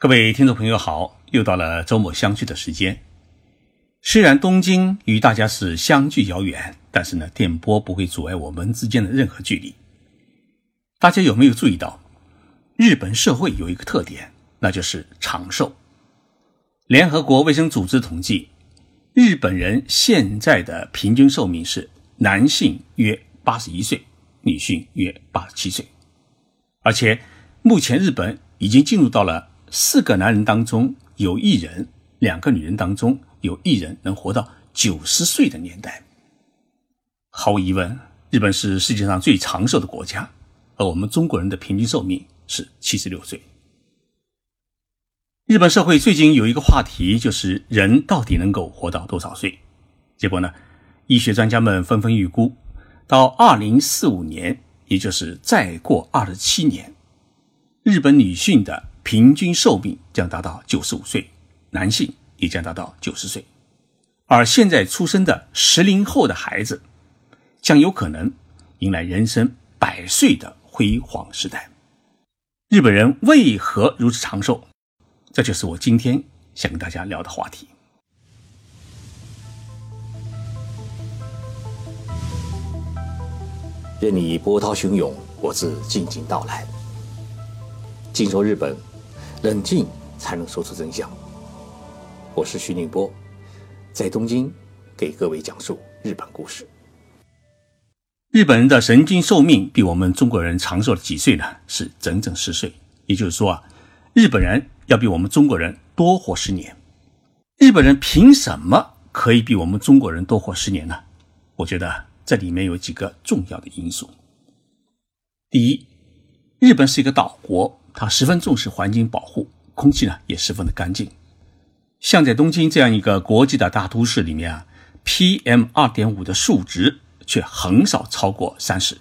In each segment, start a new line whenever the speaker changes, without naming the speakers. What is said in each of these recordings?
各位听众朋友好，又到了周末相聚的时间。虽然东京与大家是相距遥远，但是呢，电波不会阻碍我们之间的任何距离。大家有没有注意到，日本社会有一个特点，那就是长寿。联合国卫生组织统计，日本人现在的平均寿命是男性约八十一岁，女性约八十七岁，而且目前日本已经进入到了。四个男人当中有一人，两个女人当中有一人能活到九十岁的年代。毫无疑问，日本是世界上最长寿的国家，而我们中国人的平均寿命是七十六岁。日本社会最近有一个话题，就是人到底能够活到多少岁？结果呢，医学专家们纷纷预估，到二零四五年，也就是再过二十七年，日本女性的。平均寿命将达到九十五岁，男性也将达到九十岁，而现在出生的十零后的孩子，将有可能迎来人生百岁的辉煌时代。日本人为何如此长寿？这就是我今天想跟大家聊的话题。
任你波涛汹涌，我自静静到来。静说日本。冷静才能说出真相。我是徐宁波，在东京给各位讲述日本故事。
日本人的神经寿命比我们中国人长寿了几岁呢？是整整十岁。也就是说啊，日本人要比我们中国人多活十年。日本人凭什么可以比我们中国人多活十年呢？我觉得这里面有几个重要的因素。第一，日本是一个岛国。它十分重视环境保护，空气呢也十分的干净。像在东京这样一个国际的大都市里面啊，PM 二点五的数值却很少超过三十。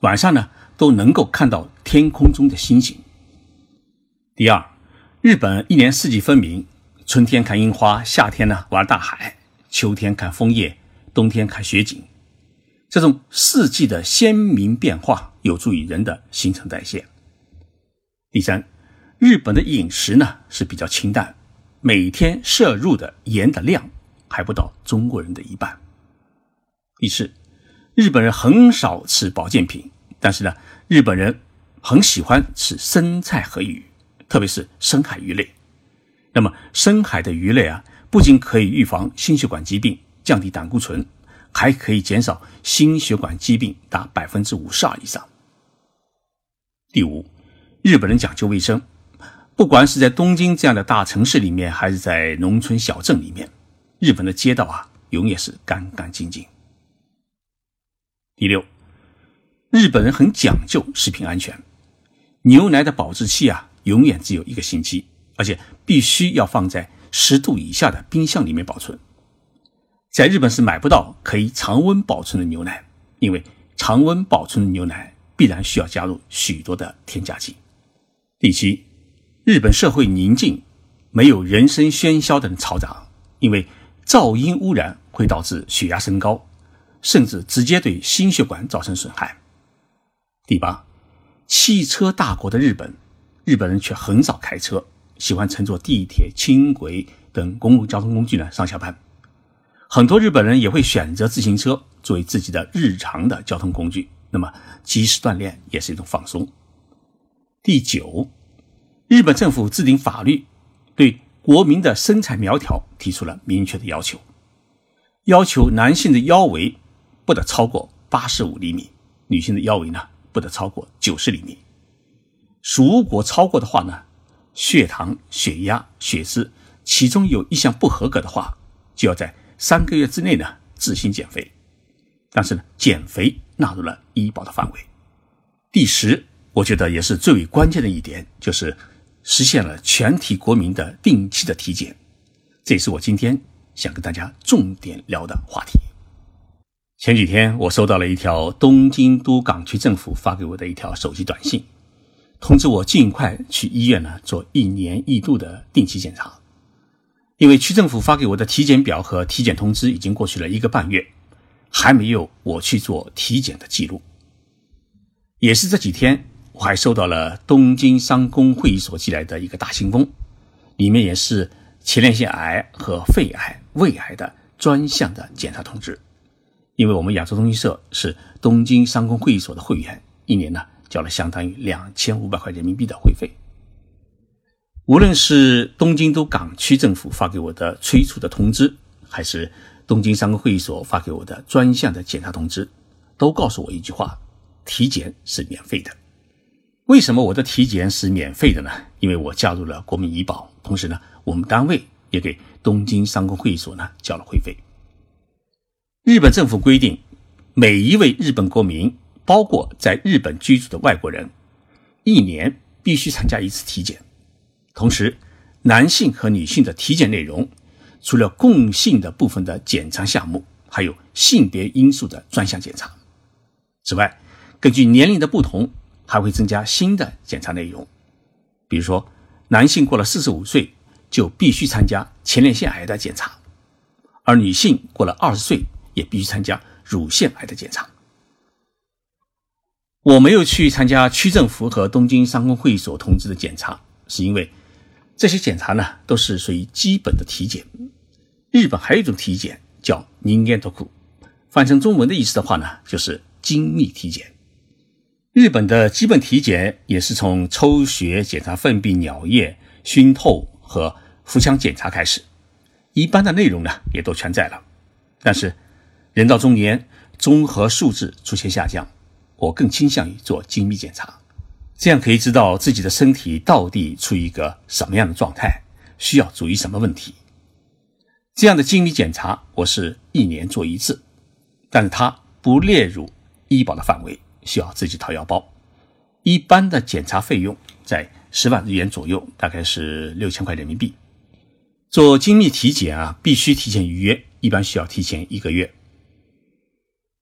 晚上呢都能够看到天空中的星星。第二，日本一年四季分明，春天看樱花，夏天呢玩大海，秋天看枫叶，冬天看雪景。这种四季的鲜明变化有助于人的新陈代谢。第三，日本的饮食呢是比较清淡，每天摄入的盐的量还不到中国人的一半。第四，日本人很少吃保健品，但是呢，日本人很喜欢吃生菜和鱼，特别是深海鱼类。那么，深海的鱼类啊，不仅可以预防心血管疾病、降低胆固醇，还可以减少心血管疾病达百分之五十二以上。第五。日本人讲究卫生，不管是在东京这样的大城市里面，还是在农村小镇里面，日本的街道啊，永远是干干净净。第六，日本人很讲究食品安全，牛奶的保质期啊，永远只有一个星期，而且必须要放在十度以下的冰箱里面保存。在日本是买不到可以常温保存的牛奶，因为常温保存的牛奶必然需要加入许多的添加剂。第七，日本社会宁静，没有人声喧嚣的嘈杂，因为噪音污染会导致血压升高，甚至直接对心血管造成损害。第八，汽车大国的日本，日本人却很少开车，喜欢乘坐地铁、轻轨等公共交通工具呢上下班。很多日本人也会选择自行车作为自己的日常的交通工具，那么及时锻炼也是一种放松。第九，日本政府制定法律，对国民的身材苗条提出了明确的要求，要求男性的腰围不得超过八十五厘米，女性的腰围呢不得超过九十厘米。如果超过的话呢，血糖、血压、血脂其中有一项不合格的话，就要在三个月之内呢自行减肥。但是呢，减肥纳入了医保的范围。第十。我觉得也是最为关键的一点，就是实现了全体国民的定期的体检。这也是我今天想跟大家重点聊的话题。前几天我收到了一条东京都港区政府发给我的一条手机短信，通知我尽快去医院呢做一年一度的定期检查。因为区政府发给我的体检表和体检通知已经过去了一个半月，还没有我去做体检的记录。也是这几天。我还收到了东京商工会议所寄来的一个大信封，里面也是前列腺癌和肺癌、胃癌的专项的检查通知。因为我们亚洲通讯社是东京商工会议所的会员，一年呢交了相当于两千五百块人民币的会费。无论是东京都港区政府发给我的催促的通知，还是东京商工会议所发给我的专项的检查通知，都告诉我一句话：体检是免费的。为什么我的体检是免费的呢？因为我加入了国民医保，同时呢，我们单位也给东京商工会所呢交了会费。日本政府规定，每一位日本国民，包括在日本居住的外国人，一年必须参加一次体检。同时，男性和女性的体检内容，除了共性的部分的检查项目，还有性别因素的专项检查。此外，根据年龄的不同。还会增加新的检查内容，比如说，男性过了四十五岁就必须参加前列腺癌的检查，而女性过了二十岁也必须参加乳腺癌的检查。我没有去参加区政府和东京商工会所通知的检查，是因为这些检查呢都是属于基本的体检。日本还有一种体检叫“ n i n g e t o k u ”，翻成中文的意思的话呢，就是精密体检。日本的基本体检也是从抽血、检查粪便、尿液、熏透和腹腔检查开始，一般的内容呢也都全在了。但是人到中年，综合素质出现下降，我更倾向于做精密检查，这样可以知道自己的身体到底处于一个什么样的状态，需要注意什么问题。这样的精密检查我是一年做一次，但是它不列入医保的范围。需要自己掏腰包，一般的检查费用在十万日元左右，大概是六千块人民币。做精密体检啊，必须提前预约，一般需要提前一个月。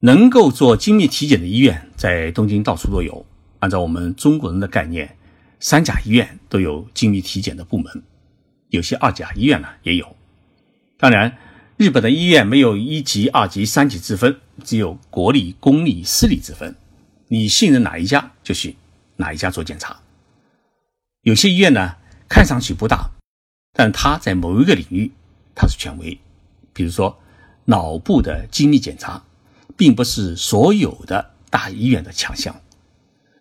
能够做精密体检的医院在东京到处都有。按照我们中国人的概念，三甲医院都有精密体检的部门，有些二甲医院呢也有。当然，日本的医院没有一级、二级、三级之分，只有国立、公立、私立之分。你信任哪一家就去哪一家做检查。有些医院呢看上去不大，但它在某一个领域它是权威。比如说脑部的精密检查，并不是所有的大医院的强项。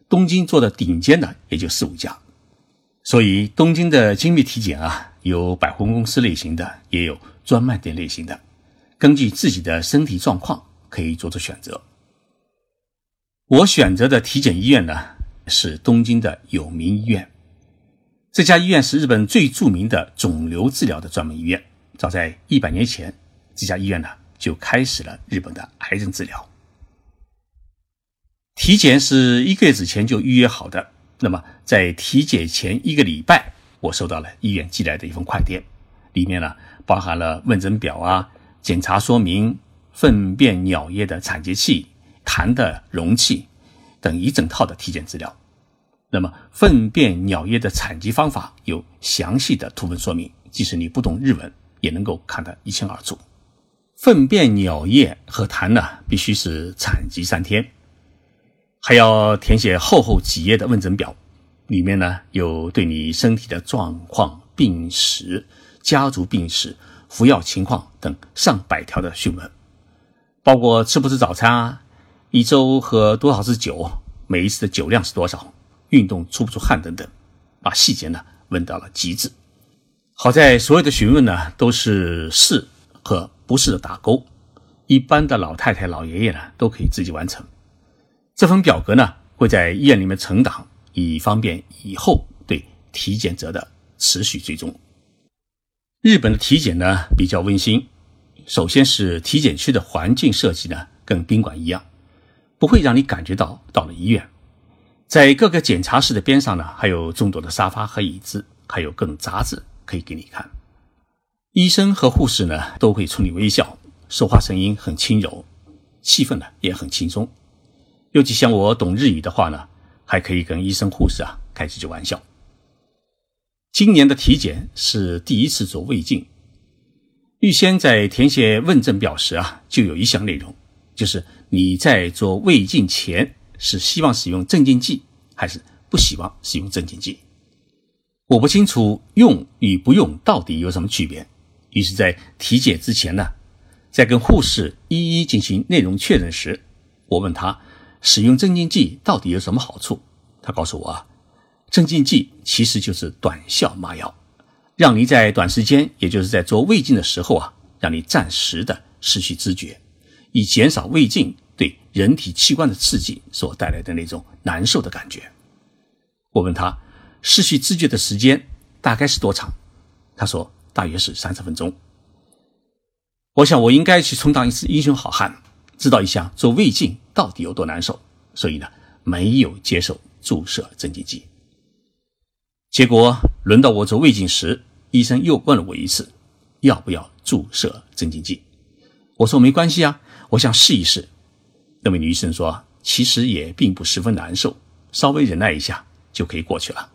东京做的顶尖的也就四五家。所以东京的精密体检啊，有百货公司类型的，也有专卖店类型的，根据自己的身体状况可以做出选择。我选择的体检医院呢，是东京的有名医院。这家医院是日本最著名的肿瘤治疗的专门医院。早在一百年前，这家医院呢就开始了日本的癌症治疗。体检是一个月之前就预约好的。那么在体检前一个礼拜，我收到了医院寄来的一封快电，里面呢包含了问诊表啊、检查说明、粪便、尿液的采集器。痰的容器等一整套的体检资料。那么，粪便、尿液的采集方法有详细的图文说明，即使你不懂日文，也能够看得一清二楚。粪便、尿液和痰呢，必须是采集三天，还要填写厚厚几页的问诊表，里面呢有对你身体的状况、病史、家族病史、服药情况等上百条的讯问，包括吃不吃早餐啊。一周喝多少次酒？每一次的酒量是多少？运动出不出汗等等，把细节呢问到了极致。好在所有的询问呢都是是和不是的打勾，一般的老太太、老爷爷呢都可以自己完成。这份表格呢会在医院里面存档，以方便以后对体检者的持续追踪。日本的体检呢比较温馨，首先是体检区的环境设计呢跟宾馆一样。不会让你感觉到到了医院，在各个检查室的边上呢，还有众多的沙发和椅子，还有各种杂志可以给你看。医生和护士呢都会冲你微笑，说话声音很轻柔，气氛呢也很轻松。尤其像我懂日语的话呢，还可以跟医生护士啊开几句玩笑。今年的体检是第一次做胃镜，预先在填写问诊表时啊，就有一项内容，就是。你在做胃镜前是希望使用镇静剂还是不希望使用镇静剂。我不清楚用与不用到底有什么区别，于是，在体检之前呢，在跟护士一一进行内容确认时，我问他使用镇静剂到底有什么好处。他告诉我啊，镇静剂其实就是短效麻药，让你在短时间，也就是在做胃镜的时候啊，让你暂时的失去知觉，以减少胃镜对人体器官的刺激所带来的那种难受的感觉。我问他失去知觉的时间大概是多长，他说大约是三十分钟。我想我应该去充当一次英雄好汉，知道一下做胃镜到底有多难受，所以呢，没有接受注射镇静剂。结果轮到我做胃镜时，医生又问了我一次，要不要注射镇静剂？我说没关系啊，我想试一试。那位女医生说，其实也并不十分难受，稍微忍耐一下就可以过去了。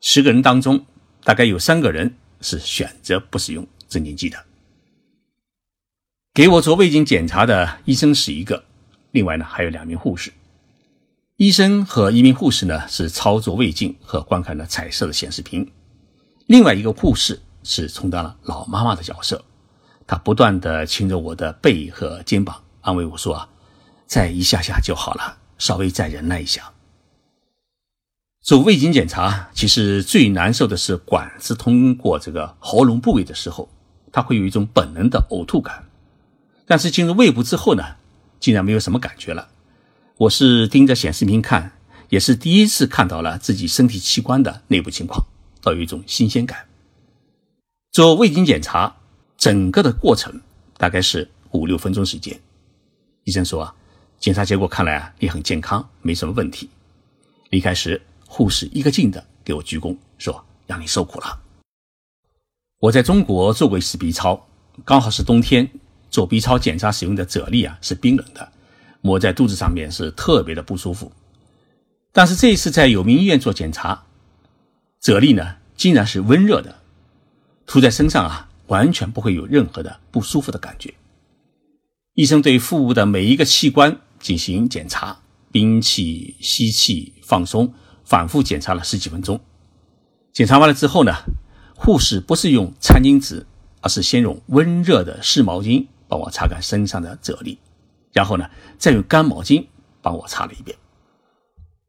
十个人当中，大概有三个人是选择不使用镇静剂的。给我做胃镜检查的医生是一个，另外呢还有两名护士。医生和一名护士呢是操作胃镜和观看了彩色的显示屏，另外一个护士是充当了老妈妈的角色，他不断的亲着我的背和肩膀，安慰我说啊，再一下下就好了，稍微再忍耐一下。做胃镜检查其实最难受的是管子通过这个喉咙部位的时候，它会有一种本能的呕吐感，但是进入胃部之后呢，竟然没有什么感觉了。我是盯着显示屏看，也是第一次看到了自己身体器官的内部情况，倒有一种新鲜感。做胃镜检查，整个的过程大概是五六分钟时间。医生说啊，检查结果看来啊，你很健康，没什么问题。离开时，护士一个劲的给我鞠躬，说让你受苦了。我在中国做过一次 B 超，刚好是冬天，做 B 超检查使用的啫喱啊是冰冷的。抹在肚子上面是特别的不舒服，但是这一次在有名医院做检查，啫喱呢竟然是温热的，涂在身上啊完全不会有任何的不舒服的感觉。医生对腹部的每一个器官进行检查，屏气、吸气、放松，反复检查了十几分钟。检查完了之后呢，护士不是用餐巾纸，而是先用温热的湿毛巾帮我擦干身上的啫喱。然后呢，再用干毛巾帮我擦了一遍。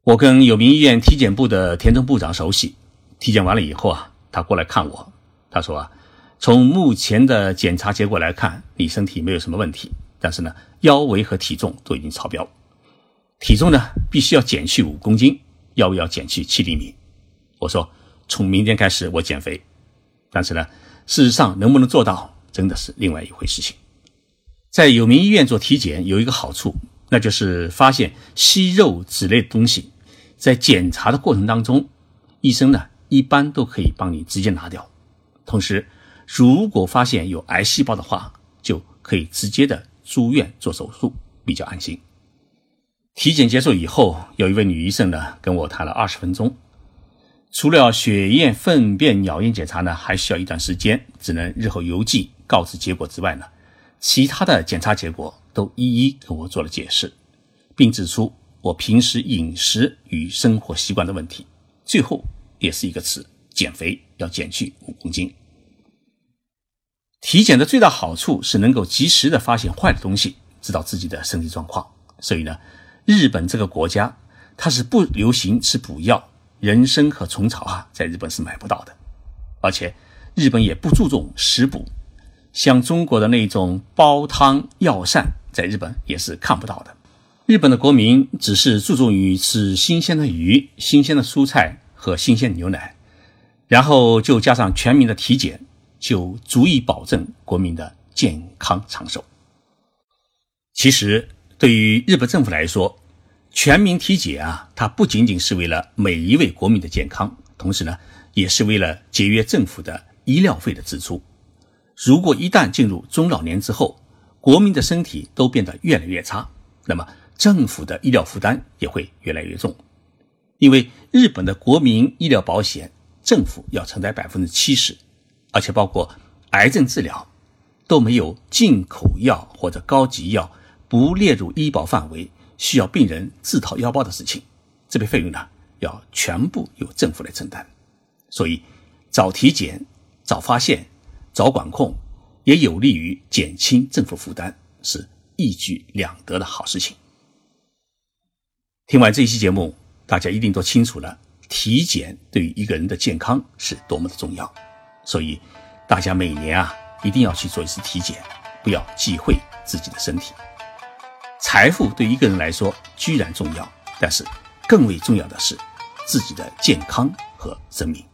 我跟有名医院体检部的田中部长熟悉，体检完了以后啊，他过来看我，他说啊，从目前的检查结果来看，你身体没有什么问题，但是呢，腰围和体重都已经超标，体重呢必须要减去五公斤，腰围要减去七厘米。我说，从明天开始我减肥，但是呢，事实上能不能做到，真的是另外一回事情。在有名医院做体检有一个好处，那就是发现息肉之类的东西，在检查的过程当中，医生呢一般都可以帮你直接拿掉。同时，如果发现有癌细胞的话，就可以直接的住院做手术，比较安心。体检结束以后，有一位女医生呢跟我谈了二十分钟，除了血液、粪便、尿液检查呢，还需要一段时间，只能日后邮寄告知结果之外呢。其他的检查结果都一一跟我做了解释，并指出我平时饮食与生活习惯的问题。最后也是一个词：减肥要减去五公斤。体检的最大好处是能够及时的发现坏的东西，知道自己的身体状况。所以呢，日本这个国家它是不流行吃补药，人参和虫草啊，在日本是买不到的，而且日本也不注重食补。像中国的那种煲汤药膳，在日本也是看不到的。日本的国民只是注重于吃新鲜的鱼、新鲜的蔬菜和新鲜牛奶，然后就加上全民的体检，就足以保证国民的健康长寿。其实，对于日本政府来说，全民体检啊，它不仅仅是为了每一位国民的健康，同时呢，也是为了节约政府的医疗费的支出。如果一旦进入中老年之后，国民的身体都变得越来越差，那么政府的医疗负担也会越来越重。因为日本的国民医疗保险，政府要承担百分之七十，而且包括癌症治疗，都没有进口药或者高级药不列入医保范围，需要病人自掏腰包的事情。这笔费用呢，要全部由政府来承担。所以，早体检、早发现、早管控，也有利于减轻政府负担，是一举两得的好事情。听完这一期节目，大家一定都清楚了，体检对于一个人的健康是多么的重要。所以，大家每年啊，一定要去做一次体检，不要忌讳自己的身体。财富对一个人来说居然重要，但是更为重要的是自己的健康和生命。